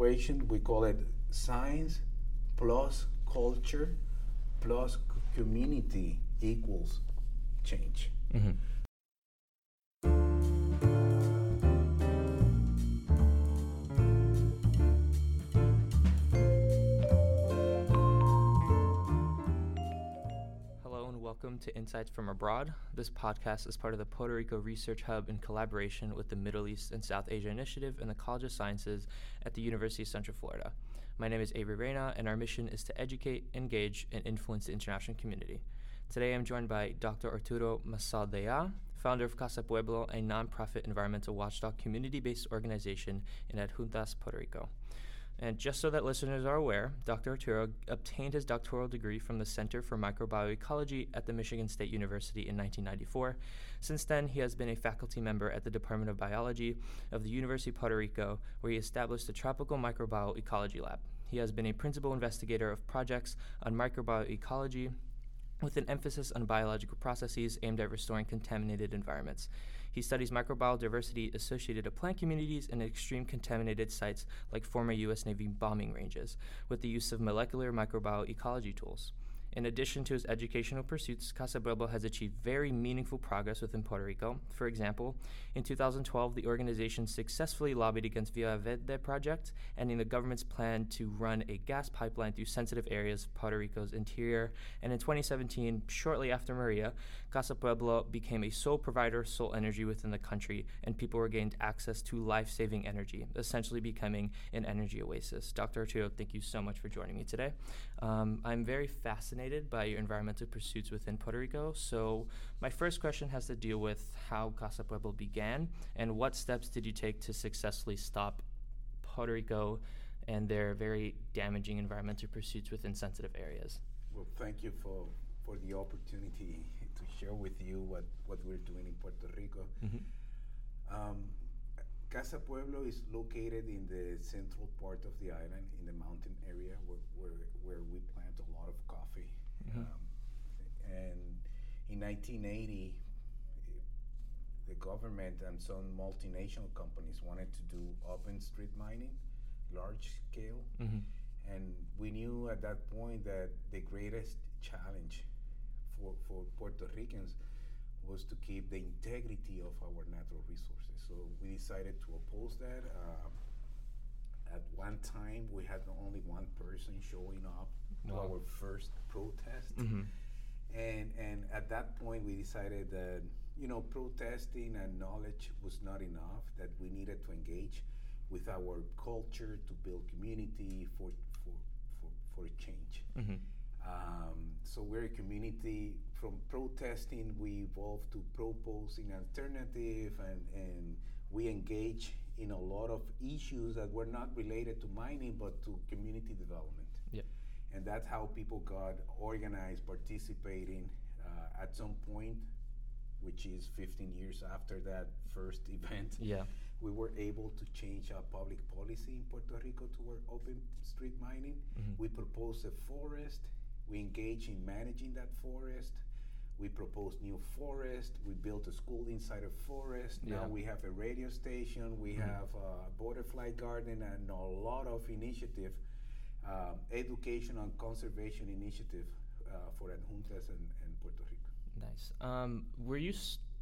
equation. We call it science plus culture plus community equals change. Mm-hmm. Welcome to Insights from Abroad. This podcast is part of the Puerto Rico Research Hub in collaboration with the Middle East and South Asia Initiative and the College of Sciences at the University of Central Florida. My name is Avery Reyna, and our mission is to educate, engage, and influence the international community. Today I'm joined by Dr. Arturo Massol-Deyá, founder of Casa Pueblo, a nonprofit environmental watchdog community based organization in Adjuntas, Puerto Rico. And just so that listeners are aware, Dr. Arturo obtained his doctoral degree from the Center for Microbial Ecology at the Michigan State University in 1994. Since then, he has been a faculty member at the Department of Biology of the University of Puerto Rico, where he established the Tropical Microbioecology Lab. He has been a principal investigator of projects on microbioecology with an emphasis on biological processes aimed at restoring contaminated environments. He studies microbial diversity associated to plant communities in extreme contaminated sites like former U.S. Navy bombing ranges with the use of molecular microbial ecology tools. In addition to his educational pursuits, Pueblo has achieved very meaningful progress within Puerto Rico. For example, in 2012, the organization successfully lobbied against Vía Verde project, ending the government's plan to run a gas pipeline through sensitive areas of Puerto Rico's interior. And in 2017, shortly after Maria, Casa Pueblo became a sole provider of solar energy within the country, and people were gained access to life-saving energy, essentially becoming an energy oasis. Dr. Arturo, thank you so much for joining me today. Um, I'm very fascinated fascinated by your environmental pursuits within Puerto Rico. So, my first question has to deal with how Casa Pueblo began and what steps did you take to successfully stop Puerto Rico and their very damaging environmental pursuits within sensitive areas? Well, thank you for, for the opportunity to share with you what, what we're doing in Puerto Rico. Mm-hmm. Um, Casa Pueblo is located in the central part of the island, in the mountain area where, where, where we plant a lot of coffee. Mm-hmm. Um, and in 1980, the government and some multinational companies wanted to do open street mining, large scale. Mm-hmm. And we knew at that point that the greatest challenge for, for Puerto Ricans was to keep the integrity of our natural resources. So we decided to oppose that. Uh, at one time, we had only one person showing up to our first protest. Mm-hmm. And, and at that point, we decided that, you know, protesting and knowledge was not enough, that we needed to engage with our culture to build community for, for, for, for a change. Mm-hmm. Um, so we're a community from protesting, we evolved to proposing alternative and, and we engage in a lot of issues that were not related to mining but to community development. Yeah. And that's how people got organized, participating uh, at some point, which is 15 years after that first event. Yeah. We were able to change our public policy in Puerto Rico toward open street mining. Mm-hmm. We proposed a forest we engage in managing that forest. We proposed new forest. We built a school inside a forest. Yeah. Now we have a radio station. We mm-hmm. have a butterfly garden and a lot of initiative, uh, education and conservation initiative uh, for Adjuntas and, and Puerto Rico. Nice. Um, were you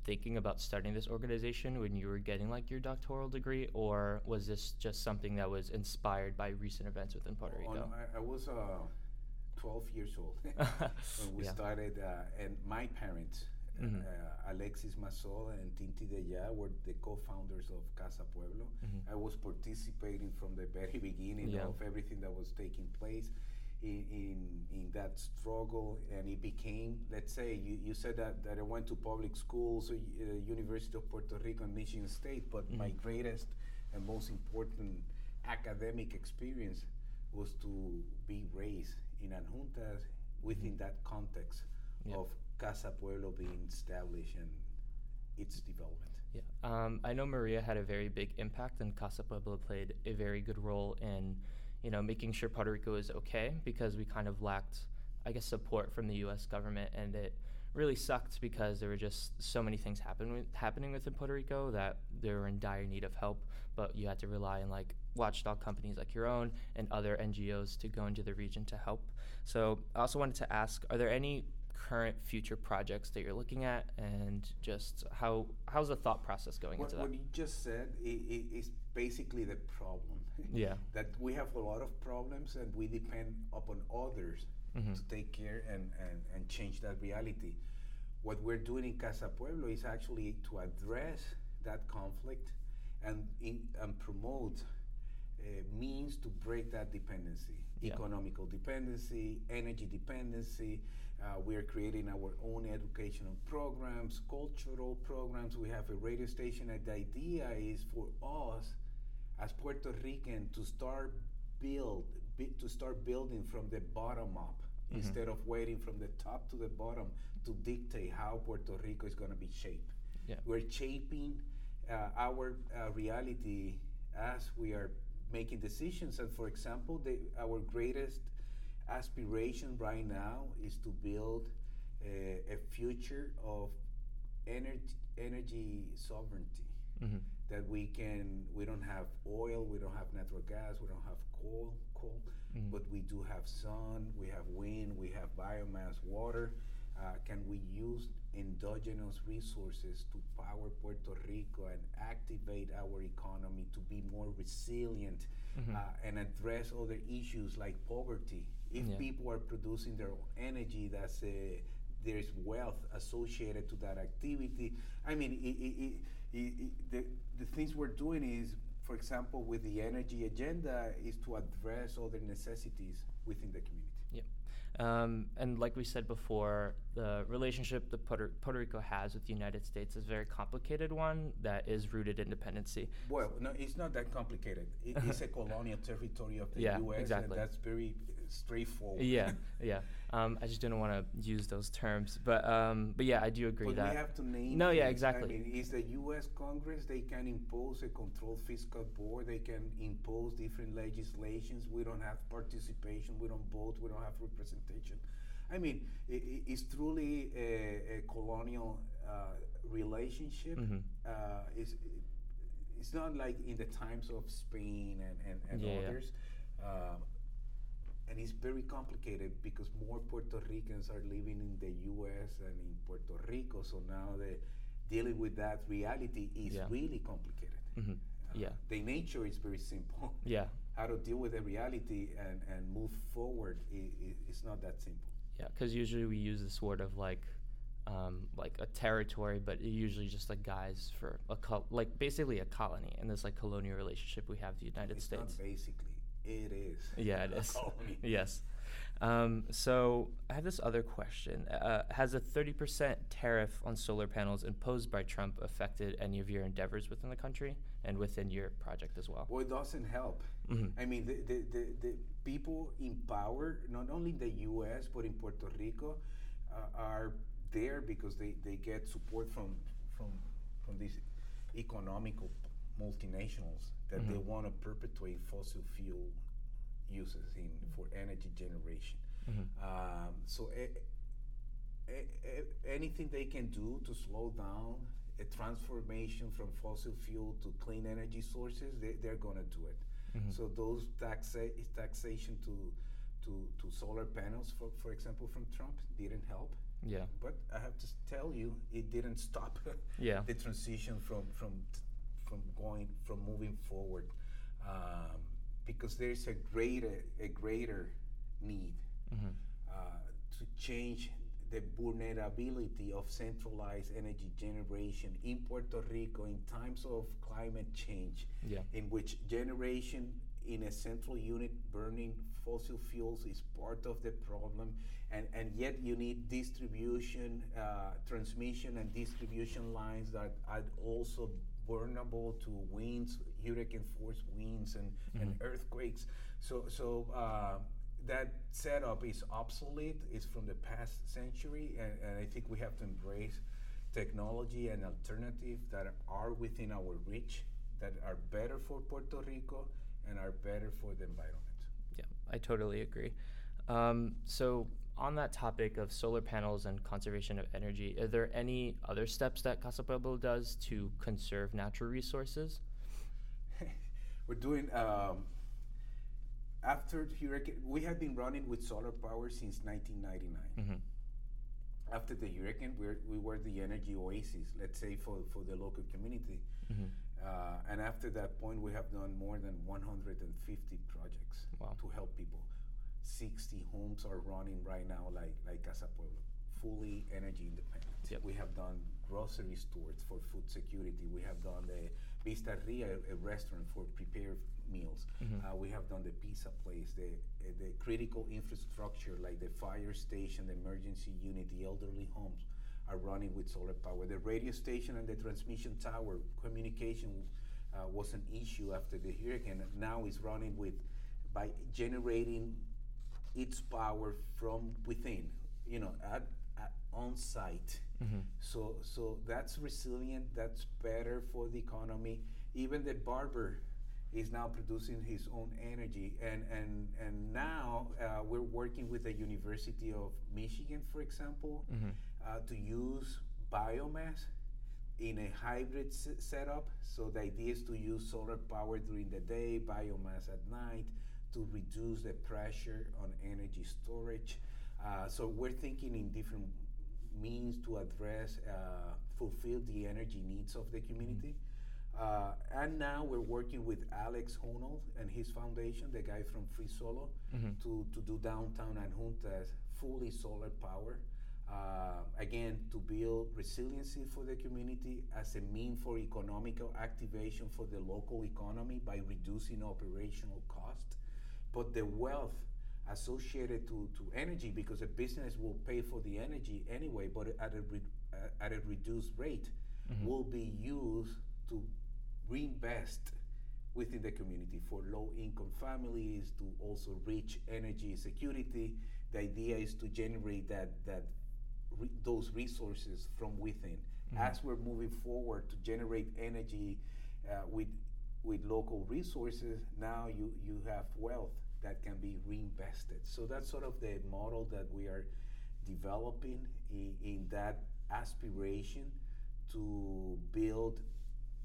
thinking about starting this organization when you were getting like your doctoral degree, or was this just something that was inspired by recent events within Puerto Rico? On, I, I, was. Uh, 12 years old when we yeah. started. Uh, and my parents, mm-hmm. uh, Alexis Massol and Tinti Deya, were the co-founders of Casa Pueblo. Mm-hmm. I was participating from the very beginning yeah. of everything that was taking place. In, in, in that struggle and it became let's say you, you said that, that I went to public schools uh, University of Puerto Rico and Michigan State but mm-hmm. my greatest and most important academic experience was to be raised in Adjuntas within mm-hmm. that context yep. of Casa Pueblo being established and its development. Yeah, um, I know Maria had a very big impact, and Casa Pueblo played a very good role in, you know, making sure Puerto Rico is okay because we kind of lacked, I guess, support from the U.S. government, and it really sucked because there were just so many things happen with, happening within Puerto Rico that they were in dire need of help, but you had to rely on like watchdog companies like your own and other NGOs to go into the region to help. So I also wanted to ask, are there any current future projects that you're looking at and just how how's the thought process going what, into that? What you just said is basically the problem. Yeah. that we have a lot of problems and we depend upon others mm-hmm. to take care and, and, and change that reality. What we're doing in Casa Pueblo is actually to address that conflict and, in, and promote uh, means to break that dependency yeah. economical dependency, energy dependency. Uh, we are creating our own educational programs, cultural programs. We have a radio station, and the idea is for us as Puerto Rican to start build to start building from the bottom up mm-hmm. instead of waiting from the top to the bottom to dictate how Puerto Rico is going to be shaped. Yeah. We're shaping uh, our uh, reality as we are making decisions. And for example, the, our greatest aspiration right now is to build a, a future of energy, energy sovereignty. Mm-hmm. That we can, we don't have oil, we don't have natural gas, we don't have coal, coal, mm-hmm. but we do have sun, we have wind, we have biomass, water. Uh, can we use endogenous resources to power Puerto Rico and activate our economy to be more resilient mm-hmm. uh, and address other issues like poverty? If yeah. people are producing their own energy, that's a, there's wealth associated to that activity. I mean, it, it, it, the, the things we're doing is, for example, with the energy agenda, is to address other necessities within the community. Um, and like we said before, the relationship that Puerto, Puerto, Rico has with the United States is a very complicated one that is rooted in dependency. Well, no, it's not that complicated. It, it's a colonial territory of the yeah, U.S. Exactly. And that's very straightforward. Yeah, yeah. Um, I just didn't want to use those terms, but um, but yeah, I do agree but that we have to name. No, yeah, exactly. I mean, is the U.S. Congress? They can impose a controlled fiscal board. They can impose different legislations. We don't have participation. We don't vote. We don't have representation. I mean, it, it's truly a, a colonial uh, relationship. Mm-hmm. Uh, it's, it's not like in the times of Spain and, and, and yeah, others. Yeah. Uh, and it's very complicated because more Puerto Ricans are living in the U.S. and in Puerto Rico. So now the dealing with that reality is yeah. really complicated. Mm-hmm. Uh, yeah, the nature is very simple. Yeah, how to deal with the reality and, and move forward is it's not that simple. Yeah, because usually we use this word of like, um, like a territory, but usually just like guys for a col- like basically a colony and this like colonial relationship we have the United it's States. basically, it is. Yeah, it is. yes. Um, so I have this other question: uh, Has a thirty percent tariff on solar panels imposed by Trump affected any of your endeavors within the country and within your project as well? Well, it doesn't help. Mm-hmm. I mean, the, the, the, the, people in power, not only in the U.S. but in Puerto Rico, uh, are there because they, they get support from from from these economical multinationals that mm-hmm. they want to perpetuate fossil fuel uses in for energy generation. Mm-hmm. Um, so a, a, a, anything they can do to slow down a transformation from fossil fuel to clean energy sources, they, they're going to do it. Mm-hmm. So those taxa- taxation to to to solar panels, for for example, from Trump didn't help. Yeah. But I have to tell you, it didn't stop. yeah. The transition from from from going from moving forward, um, because there's a greater a greater need mm-hmm. uh, to change the vulnerability of centralized energy generation in Puerto Rico in times of climate change, yeah. in which generation in a central unit burning fossil fuels is part of the problem, and, and yet you need distribution, uh, transmission, and distribution lines that are also vulnerable to winds, hurricane force winds, and, mm-hmm. and earthquakes. So, so uh, that setup is obsolete, it's from the past century, and, and I think we have to embrace technology and alternatives that are within our reach, that are better for Puerto Rico and are better for the environment. Yeah, I totally agree. Um, so, on that topic of solar panels and conservation of energy, are there any other steps that Casa Pueblo does to conserve natural resources? we're doing um, after hurricane. We have been running with solar power since 1999. Mm-hmm. After the hurricane, we're, we were the energy oasis, let's say, for, for the local community. Mm-hmm. Uh, and after that point, we have done more than 150 projects Wow. to help people. 60 homes are running right now, like like Casa Pueblo, fully energy independent. Yep. We have done grocery stores for food security. We have done the Vistaria, a restaurant for prepared meals. Mhm. Uh, we have done the pizza place, the uh, the critical infrastructure like the fire station, the emergency unit, the elderly homes are running with solar power. The radio station and the transmission tower communication uh, was an issue after the hurricane. Now it's running with by generating its power from within, you know, at, at on site. Mhm. So so that's resilient. That's better for the economy. Even the barber is now producing his own energy, and and and now uh, we're working with the University of Michigan, for example, Mhm. uh, to use biomass in a hybrid s- setup. So the idea is to use solar power during the day, biomass at night, to reduce the pressure on energy storage. Uh, so we're thinking in different means to address, uh, fulfill the energy needs of the community. Uh, and now we're working with Alex Honnold and his foundation, the guy from Free Solo, Mhm. to, to do downtown Adjuntas fully solar power. Uh, again, to build resiliency for the community as a mean for economical activation for the local economy by reducing operational cost, but the wealth associated to, to energy because a business will pay for the energy anyway, but at a, re, uh, at a reduced rate, Mhm. will be used to reinvest within the community for low income families to also reach energy security. The idea is to generate that that re- those resources from within. Mhm. As we're moving forward to generate energy uh, with with local resources, now you you have wealth that can be reinvested. So that's sort of the model that we are developing in, in that aspiration to build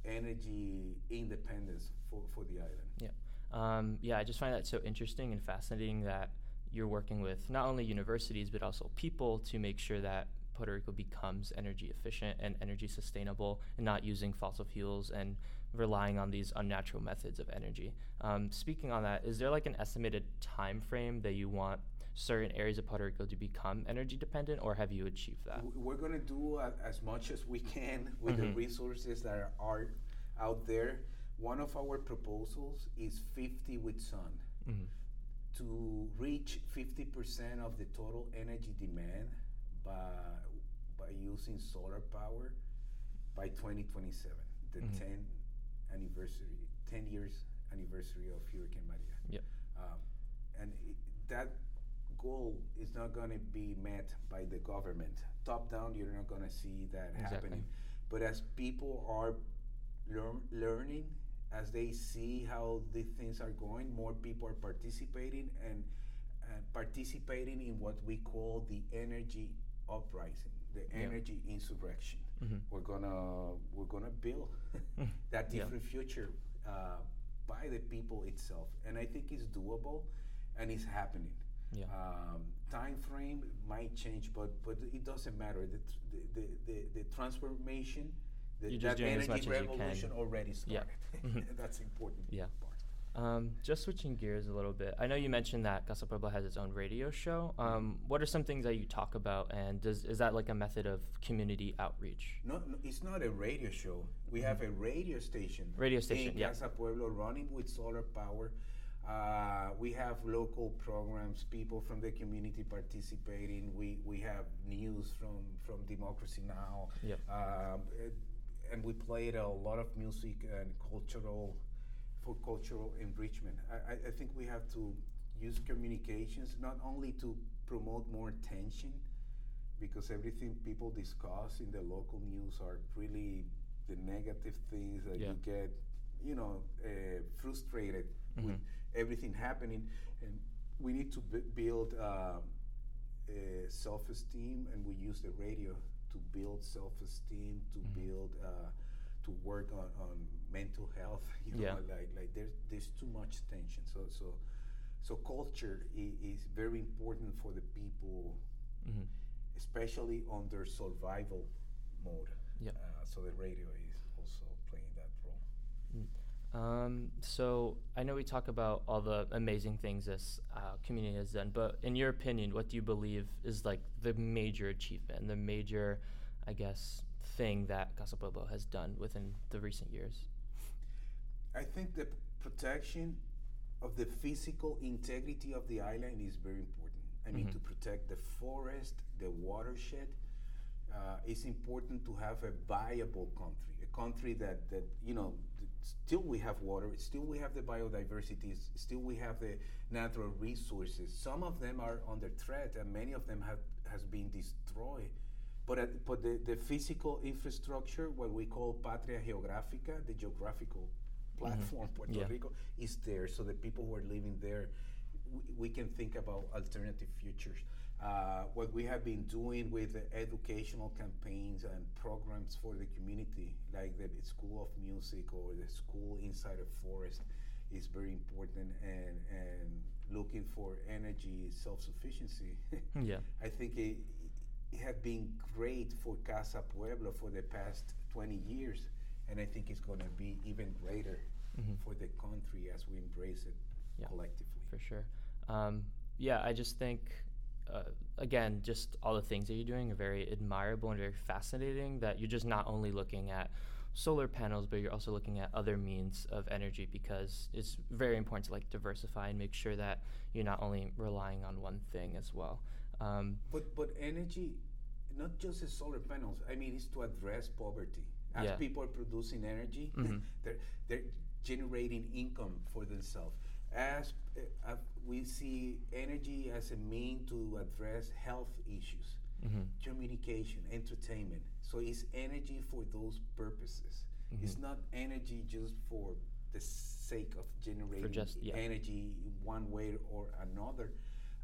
energy independence for, for the island. Yeah. Um, yeah, I just find that so interesting and fascinating that you're working with not only universities but also people to make sure that Puerto Rico becomes energy efficient and energy sustainable and not using fossil fuels and relying on these unnatural methods of energy. Um, speaking on that, is there like an estimated time frame that you want certain areas of Puerto Rico to become energy dependent, or have you achieved that? We're going to do a, as much as we can with the Mhm. resources that are, are out there. One of our proposals is 50 with sun. Mhm. to reach 50% of the total energy demand by, by using solar power by 2027, the Mhm. 10 anniversary, 10 years anniversary of Hurricane Maria. Yep. Um, and it, that goal is not going to be met by the government. Top down, you're not going to see that Exactly. happening. But as people are learn, learning, as they see how the things are going, more people are participating and, and participating in what we call the energy uprising, the energy insurrection. Mhm. We're gonna we're gonna build Mm. that Yeah. different future uh, by the people itself, and I think it's doable, and it's happening. Yeah. Um, time frame might change, but but it doesn't matter. The tr- the the, the, the transformation, the, that energy much as you can. revolution already started. Mhm. That's important. Yeah. part. Um, just switching gears a little bit. I know you mentioned that Casa Pueblo has its own radio show. Um, what are some things that you talk about, and does is that like a method of community outreach? No, no, it's not a radio show. We have a radio station. Radio station, in yeah. Casa Pueblo running with solar power. Uh, we have local programs, people from the community participating. We we have news from from Democracy Now. Yep. Um, and we played a lot of music and cultural for cultural enrichment. I, I, think we have to use communications not only to promote more attention, because everything people discuss in the local news are really the negative things that Yeah. you get, you know, uh, frustrated with Mhm. everything happening, and we need to b- build uh, uh, self-esteem, and we use the radio to build self-esteem, to Mhm. build, uh, to work on, on mental health. You know, Yeah. like like there's there's too much tension. So so so culture is, is very important for the people, hmm especially on their survival mode. Yep. Uh, so the radio is also playing that role. Um, so I know we talk about all the amazing things this uh, community has done, but in your opinion, what do you believe is like the major achievement, and the major, I guess, thing that Casa Pueblo has done within the recent years? I think the protection of the physical integrity of the island is very important. I mean, Mhm. to protect the forest, the watershed, uh, it's important to have a viable country, a country that, that you know, still we have water, still we have the biodiversity, still we have the natural resources. Some of them are under threat, and many of them have has been destroyed. But, at, but the, the physical infrastructure, what we call patria geográfica, the geographical platform, Puerto Yeah. Rico, is there. So the people who are living there, we, we can think about alternative futures. Uh, what we have been doing with the educational campaigns and programs for the community, like the School of Music or the School Inside a Forest, is very important. And, and looking for energy self sufficiency. Yeah. I think it, it had been great for Casa Pueblo for the past 20 years, and I think it's going to be even greater Mhm. for the country as we embrace it Yeah, collectively. For sure. Um, yeah, I just think, uh, again, just all the things that you're doing are very admirable and very fascinating. That you're just not only looking at solar panels, but you're also looking at other means of energy because it's very important to like diversify and make sure that you're not only relying on one thing as well. Um, But but energy, not just the solar panels. I mean, it's to address poverty. As Yeah. people are producing energy, Mhm. they're they're generating income for themselves. As uh, we see energy as a mean to address health issues, mhm. communication, entertainment. So it's energy for those purposes. It's Mhm. not energy just for the sake of generating just- yeah. energy one way or another.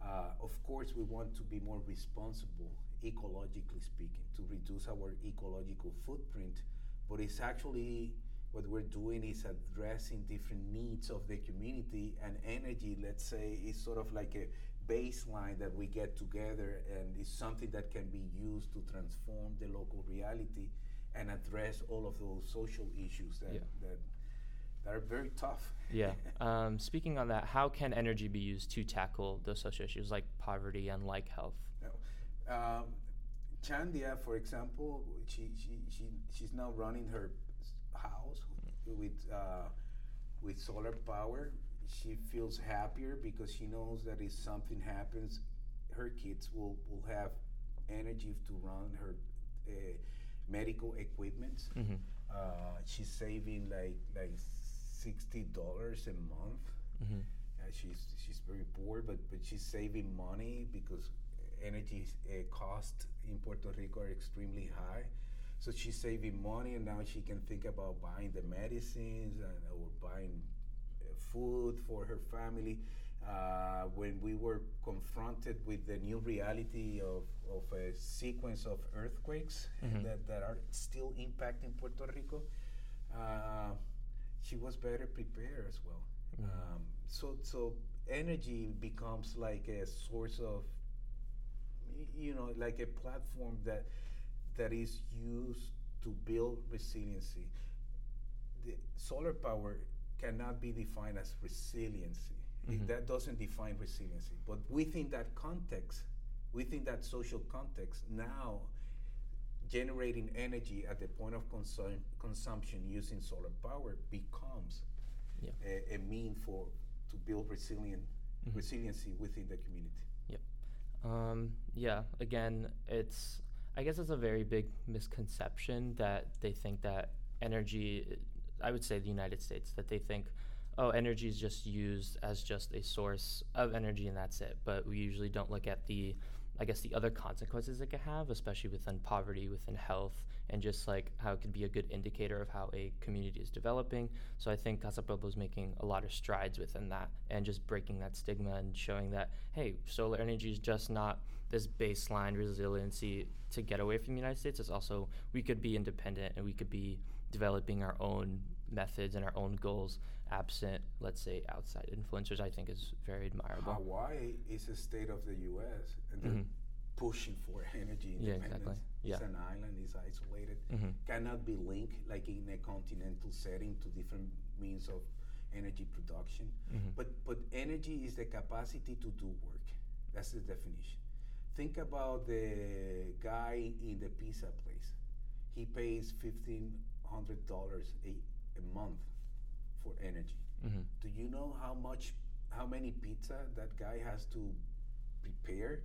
Uh, of course, we want to be more responsible, ecologically speaking, to reduce our ecological footprint. But it's actually what we're doing is addressing different needs of the community, and energy, let's say, is sort of like a baseline that we get together, and it's something that can be used to transform the local reality and address all of those social issues that Yeah. that, that are very tough. Yeah. Um, speaking on that, how can energy be used to tackle those social issues like poverty and like health? Um, Chandia, for example, she, she, she she's now running her house with uh, with solar power. She feels happier because she knows that if something happens, her kids will, will have energy to run her uh, medical equipment. hmm Uh, she's saving like like sixty dollars a month. hmm Uh, she's she's very poor, but but she's saving money because energy uh, costs in Puerto Rico are extremely high. So she's saving money, and now she can think about buying the medicines and or buying uh, food for her family. Uh, when we were confronted with the new reality of, of a sequence of earthquakes Mhm. that, that are still impacting Puerto Rico, uh, she was better prepared as well. Mhm. Um, so, so energy becomes like a source of, you know, like a platform that that is used to build resiliency. The solar power cannot be defined as resiliency. Mhm. that doesn't define resiliency. But within that context, within that social context, now generating energy at the point of consum- consumption using solar power becomes Yeah. a, a mean for to build resilient Mhm. resiliency within the community. Um, yeah, again, it's, I guess it's a very big misconception that they think that energy, I would say the United States, that they think, oh, energy is just used as just a source of energy and that's it. But we usually don't look at the, I guess, the other consequences it could have, especially within poverty, within health, and just like how it could be a good indicator of how a community is developing. So I think Casa Pueblo is making a lot of strides within that and just breaking that stigma and showing that, hey, solar energy is just not this baseline resiliency to get away from the United States. It's also, we could be independent and we could be developing our own methods and our own goals absent, let's say, outside influencers, I think is very admirable. Hawaii is a state of the U.S. and Mhm. Pushing for energy independence. Yeah, exactly. It's an island, it's isolated, Mhm. cannot be linked like in a continental setting to different means of energy production. Mhm. But but energy is the capacity to do work. That's the definition. Think about the guy in the pizza place. He pays fifteen hundred dollars a a month for energy. Mhm. Do you know how much, how many pizza that guy has to prepare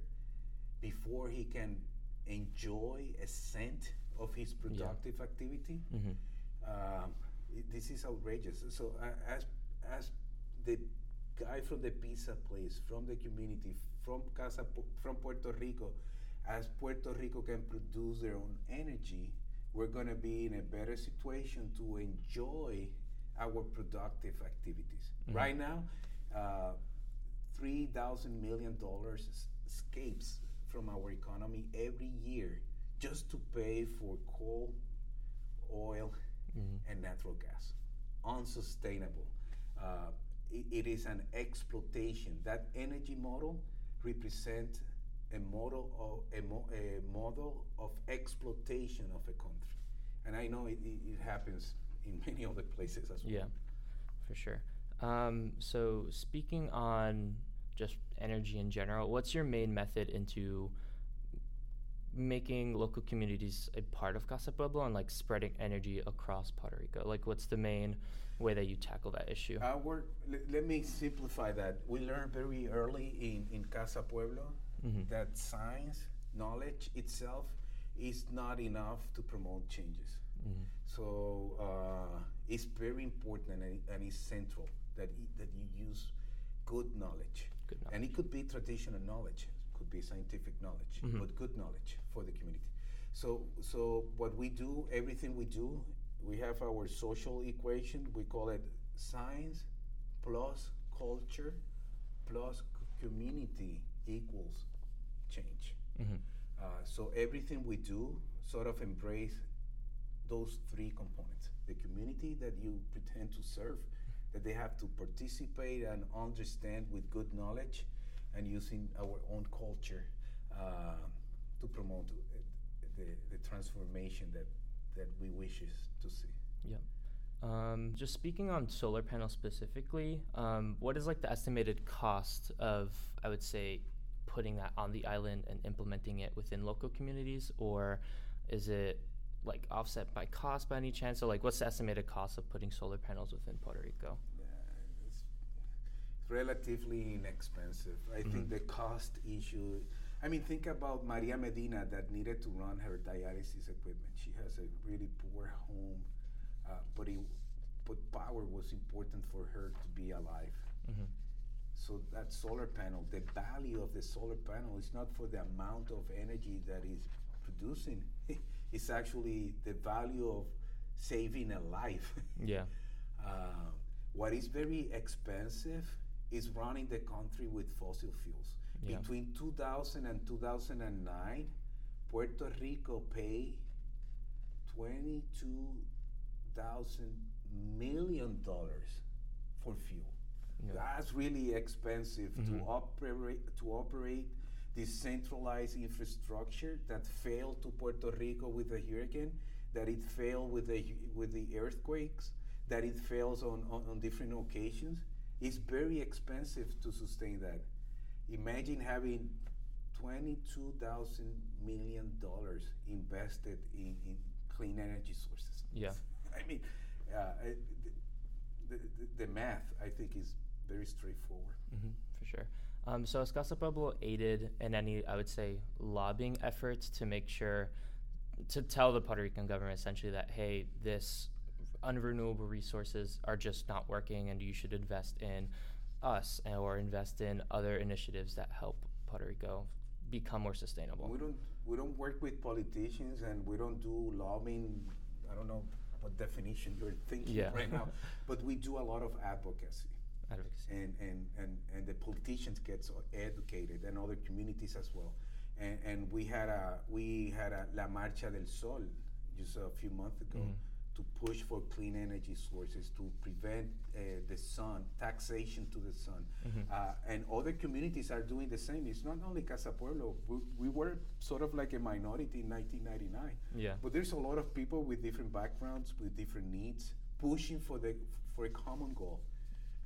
before he can enjoy a cent of his productive activity? Mhm. Um, this is outrageous. So uh, as as the guy from the pizza place, from the community, from Casa, from Puerto Rico, as Puerto Rico can produce their own energy, we're going to be in a better situation to enjoy our productive activities. Mhm. Right now, uh, three thousand million dollars escapes from our economy every year just to pay for coal, oil, Mhm. and natural gas. Unsustainable. Uh, it, it is an exploitation. That energy model represents a model of a, mo- a model of exploitation of a country, and I know it, it, it happens in many other places as well. Yeah, for sure. Um, so speaking on just energy in general, what's your main method into making local communities a part of Casa Pueblo and like spreading energy across Puerto Rico? Like, what's the main way that you tackle that issue? Our, le- let me simplify that. We learned very early in, in Casa Pueblo Mhm. that science, knowledge itself, is not enough to promote changes. Mhm. So uh, it's very important and, and it's central that, y- that you use good knowledge. Good And it could be traditional knowledge, could be scientific knowledge, Mhm. but good knowledge for the community. So, so what we do, everything we do, we have our social equation. We call it science plus culture plus community equals change. Mhm. Uh, so everything we do sort of embrace those three components: the community that you pretend to serve, that they have to participate and understand with good knowledge, and using our own culture uh, to promote uh, the, the transformation that that we wishes to see. Yeah. Um, just speaking on solar panels specifically, um, what is like the estimated cost of, I would say, putting that on the island and implementing it within local communities, or is it like offset by cost by any chance? So like, what's the estimated cost of putting solar panels within Puerto Rico? Uh, it's relatively inexpensive. I think Mhm. the cost issue. I mean, think about Maria Medina that needed to run her dialysis equipment. She has a really poor home, uh, but it, but power was important for her to be alive. Mhm. So that solar panel, the value of the solar panel is not for the amount of energy that is producing. it's actually the value of saving a life. Yeah. Uh, what is very expensive is running the country with fossil fuels. Yeah. Between 2000 and 2009, Puerto Rico paid 22,000 million dollars for fuel. Yeah. That's really expensive Mhm. to operate to operate this centralized infrastructure that failed to Puerto Rico with the hurricane, that it failed with the with the earthquakes, that it fails on, on, on different occasions. It's very expensive to sustain that. Imagine having twenty-two thousand million dollars invested in, in clean energy sources. Yeah. I mean, uh, the, the, the math I think is very straightforward. hmm for sure. Um, so, has Casa Pueblo aided in any, I would say, lobbying efforts to make sure, to tell the Puerto Rican government essentially that, hey, this unrenewable resources are just not working and you should invest in us or invest in other initiatives that help Puerto Rico become more sustainable? We don't we don't work with politicians and we don't do lobbying. I don't know what definition you're thinking Yeah. right now, but we do a lot of advocacy. Advocacy. and, and, and, and the politicians get educated and other communities as well. And, and we had a we had a La Marcha del Sol just a few months ago Mhm. to push for clean energy sources, to prevent uh, the sun, taxation to the sun. Mhm. Uh, and other communities are doing the same. It's not only Casa Pueblo. We, we were sort of like a minority in 1999. Yeah. But there's a lot of people with different backgrounds, with different needs, pushing for the for a common goal.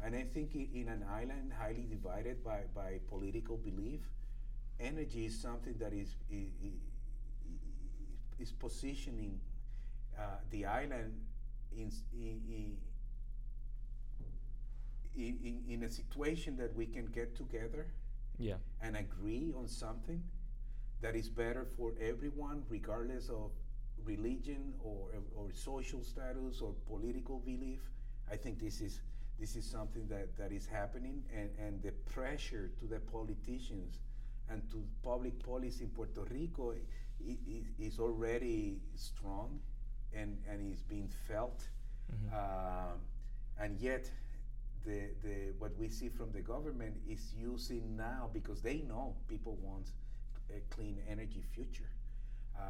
And I think in an island highly divided by, by political belief, energy is something that is i- i- i- is positioning uh, the island in, s- i- i- in, in, in a situation that we can get together Yeah. and agree on something that is better for everyone, regardless of religion or, or social status or political belief. I think this is this is something that, that is happening, and, and the pressure to the politicians and to public policy in Puerto Rico i- i- is already strong and, and is being felt. Mhm. Um, and yet, the, the, what we see from the government is using now because they know people want a clean energy future. Uh,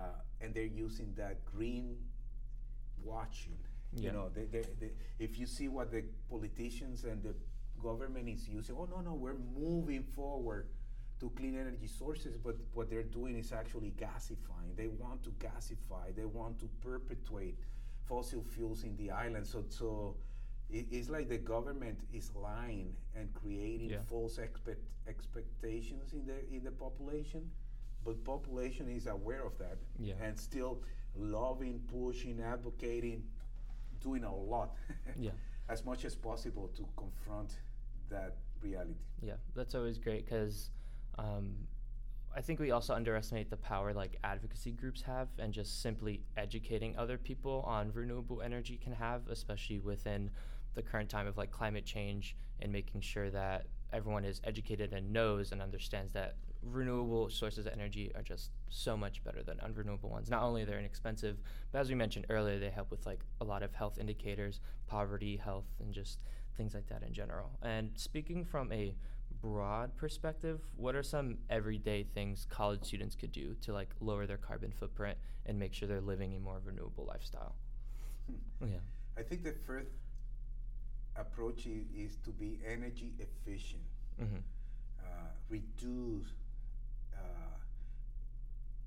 and they're using that green watching. Yeah. You know, they, they, they, if you see what the politicians and the government is using, oh, no, no, we're moving forward to clean energy sources, but what they're doing is actually gasifying. They want to gasify, they want to perpetuate fossil fuels in the island. So, so it, it's like the government is lying and creating Yeah. false expect, expectations in the in the population, but population is aware of that Yeah. and still loving, pushing, advocating, doing a lot Yeah. as much as possible to confront that reality. Yeah, that's always great because um, I think we also underestimate the power like advocacy groups have, and just simply educating other people on renewable energy can have, especially within the current time of like climate change, and making sure that everyone is educated and knows and understands that renewable sources of energy are just so much better than unrenewable ones. Not only they're inexpensive, but as we mentioned earlier, they help with like a lot of health indicators, poverty, health, and just things like that in general. And speaking from a broad perspective, what are some everyday things college students could do to like lower their carbon footprint and make sure they're living a more renewable lifestyle? Hmm. Yeah. I think the first approach is, is to be energy efficient, Mm-hmm. uh, reduce, uh,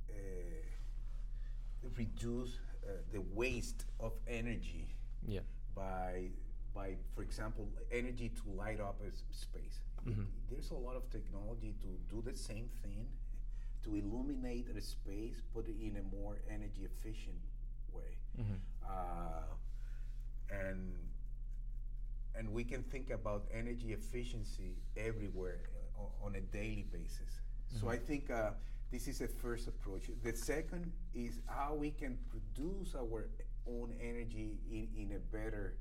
uh, reduce uh, the waste of energy Yeah. by, by, for example, energy to light up a space. Mhm. There's a lot of technology to do the same thing, to illuminate a space, but in a more energy efficient way. Mm-hmm. Uh, and and we can think about energy efficiency everywhere uh, on a daily basis. So I think uh, this is a first approach. The second is how we can produce our own energy in, in a better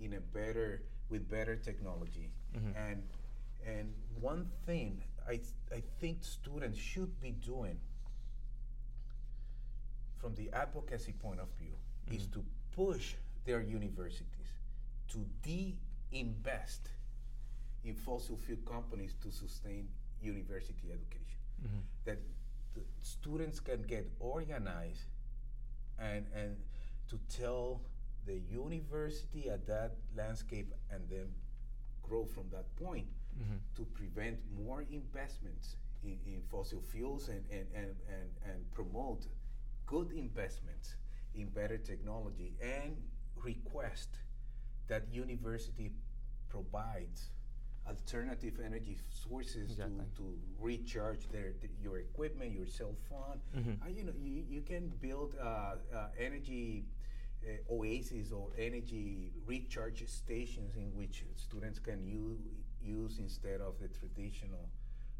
in a better with better technology. Mhm. And and one thing I I think students should be doing from the advocacy point of view is Mhm. to push their universities to de-invest in fossil fuel companies to sustain university education. Mm-hmm. That the students can get organized and and to tell the university at that landscape and then grow from that point Mm-hmm. to prevent more investments in, in fossil fuels and, and, and, and, and promote good investments in better technology and request that university provides alternative energy sources Exactly. to, to recharge their, th- your equipment, your cell phone. Mhm. Uh, you know, you, you can build uh, uh, energy uh, oases or energy recharge stations in which students can use, use instead of the traditional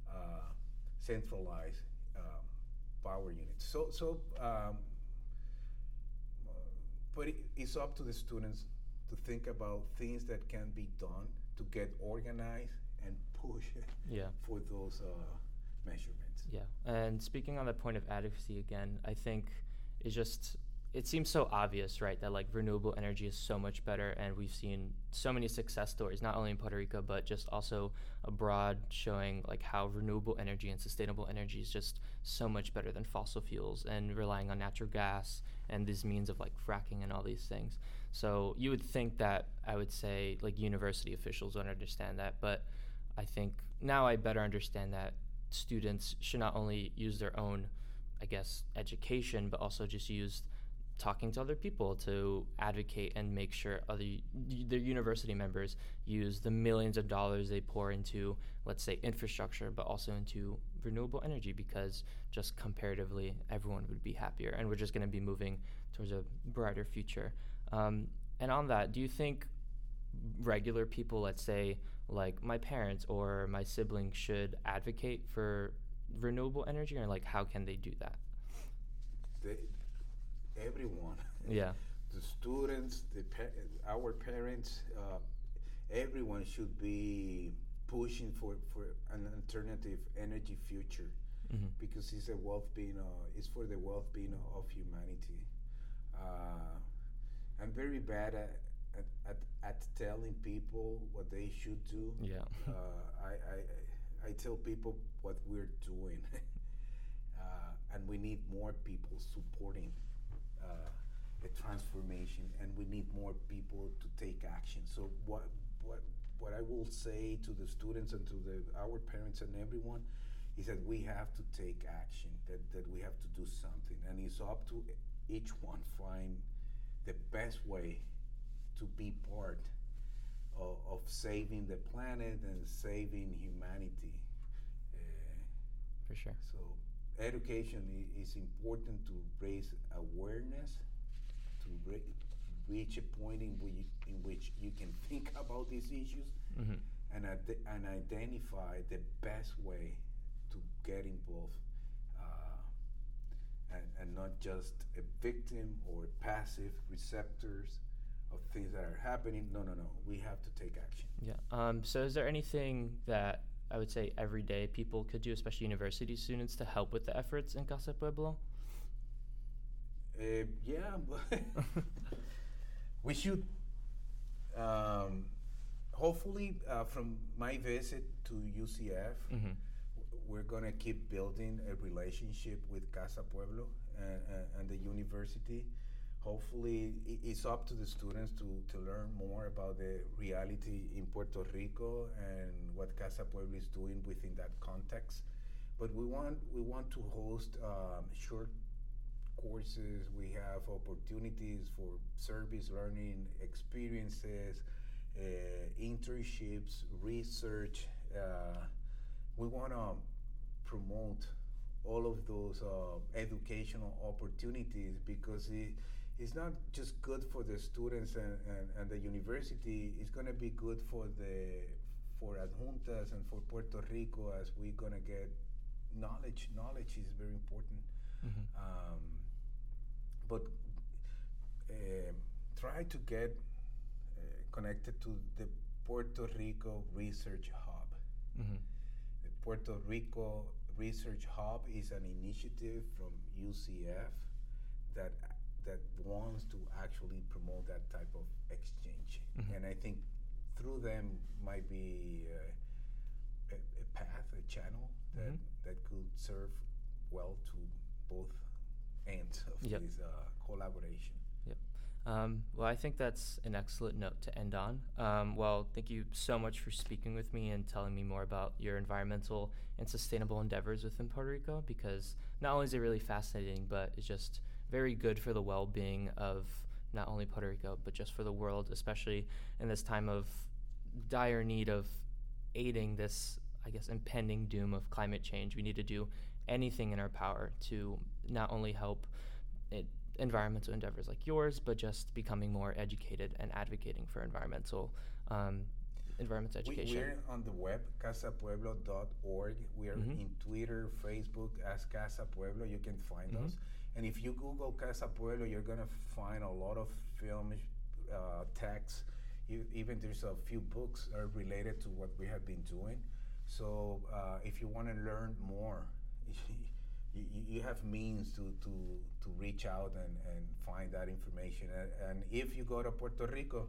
uh, centralized um, power units. So, so um, but it, it's up to the students to think about things that can be done to get organized and push Yeah. for those uh, measurements. Yeah, and speaking on the point of adequacy again, I think it's just it seems so obvious, right, that like renewable energy is so much better, and we've seen so many success stories, not only in Puerto Rico but just also abroad, showing like how renewable energy and sustainable energy is just so much better than fossil fuels and relying on natural gas and these means of like fracking and all these things. So you would think that I would say like university officials would understand that, but I think now I better understand that students should not only use their own, I guess, education, but also just use talking to other people to advocate and make sure other their university members use the millions of dollars they pour into let's say infrastructure but also into renewable energy because just comparatively everyone would be happier and we're just going to be moving towards a brighter future um, and on that do you think regular people let's say like my parents or my siblings should advocate for renewable energy or like how can they do that They, everyone. yeah the students, the pa- our parents, uh, everyone should be pushing for, for an alternative energy future hmm because it's a well-being. Uh, it's for the well-being of humanity. Uh, I'm very bad at, at, at, at telling people what they should do. yeah uh, I, I, I tell people what we're doing, uh, and we need more people supporting uh, the transformation, and we need more people to take action. So what what what I will say to the students and to the our parents and everyone is that we have to take action. That that we have to do something, and it's up to each one find the best way to be part of, of saving the planet and saving humanity. Uh, for sure so, education is important to raise awareness, to re- reach a point in which, in which you can think about these issues hmm and, and identify the best way to get involved. And, and not just a victim or passive receptors of things that are happening. No, no, no. We have to take action. Yeah. Um, so, is there anything that I would say every day people could do, especially university students, to help with the efforts in Casa Pueblo? Uh, yeah, we should. Um, hopefully, uh, from my visit to UCF, hmm we're going to keep building a relationship with Casa Pueblo and, and, and the university. Hopefully, it's up to the students to, to learn more about the reality in Puerto Rico and what Casa Pueblo is doing within that context. But we want we want to host um, short courses. We have opportunities for service learning experiences, uh, internships, research. Uh, we want to promote all of those uh, educational opportunities because it, it's not just good for the students and, and, and the university. It's going to be good for the for adjuntas and for puerto rico as we're going to get knowledge. Knowledge is very important. Hmm um, but um try to get uh, connected to the puerto rico research hub. Hmm the Puerto Rico Research Hub is an initiative from UCF that that wants to actually promote that type of exchange, Mhm. and I think through them might be uh, a, a path, a channel that Mhm. that could serve well to both ends of Yep. this uh, collaboration. Um, well, I think that's an excellent note to end on. Um, well, thank you so much for speaking with me and telling me more about your environmental and sustainable endeavors within Puerto Rico because not only is it really fascinating, but it's just very good for the well being of not only Puerto Rico, but just for the world, especially in this time of dire need of aiding this, I guess, impending doom of climate change. We need to do anything in our power to not only help it, environmental endeavors like yours, but just becoming more educated and advocating for environmental um, environmental education. we're on the web, casapueblo.org. We are Mhm. in Twitter, Facebook as Casa Pueblo. You can find Mhm. us. And if you Google Casa Pueblo, you're going to find a lot of film uh, texts. You, even there's a few books are related to what we have been doing. So uh, if you want to learn more, you, you have means to, to, to reach out and, and find that information. And, and if you go to Puerto Rico,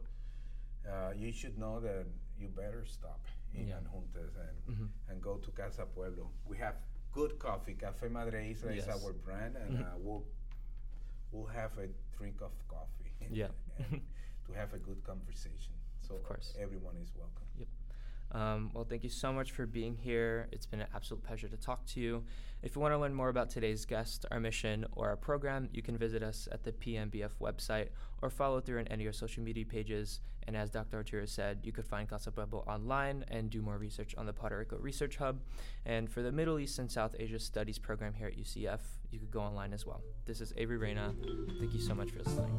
uh, you should know that you better stop in Yeah. Adjuntas and, Mhm. and go to Casa Pueblo. We have good coffee. Cafe Madre Isla is our brand, and Mhm. uh, we'll we'll have a drink of coffee. Yeah. and to have a good conversation. So Of course. everyone is welcome. Um, well, thank you so much for being here. It's been an absolute pleasure to talk to you. If you want to learn more about today's guest, our mission, or our program, you can visit us at the PMBF website or follow through on any of our social media pages. And as Dr. Arturo said, you could find Casa Pueblo online and do more research on the Puerto Rico Research Hub. And for the Middle East and South Asia Studies program here at UCF, you could go online as well. This is Avery Reyna. Thank you so much for listening.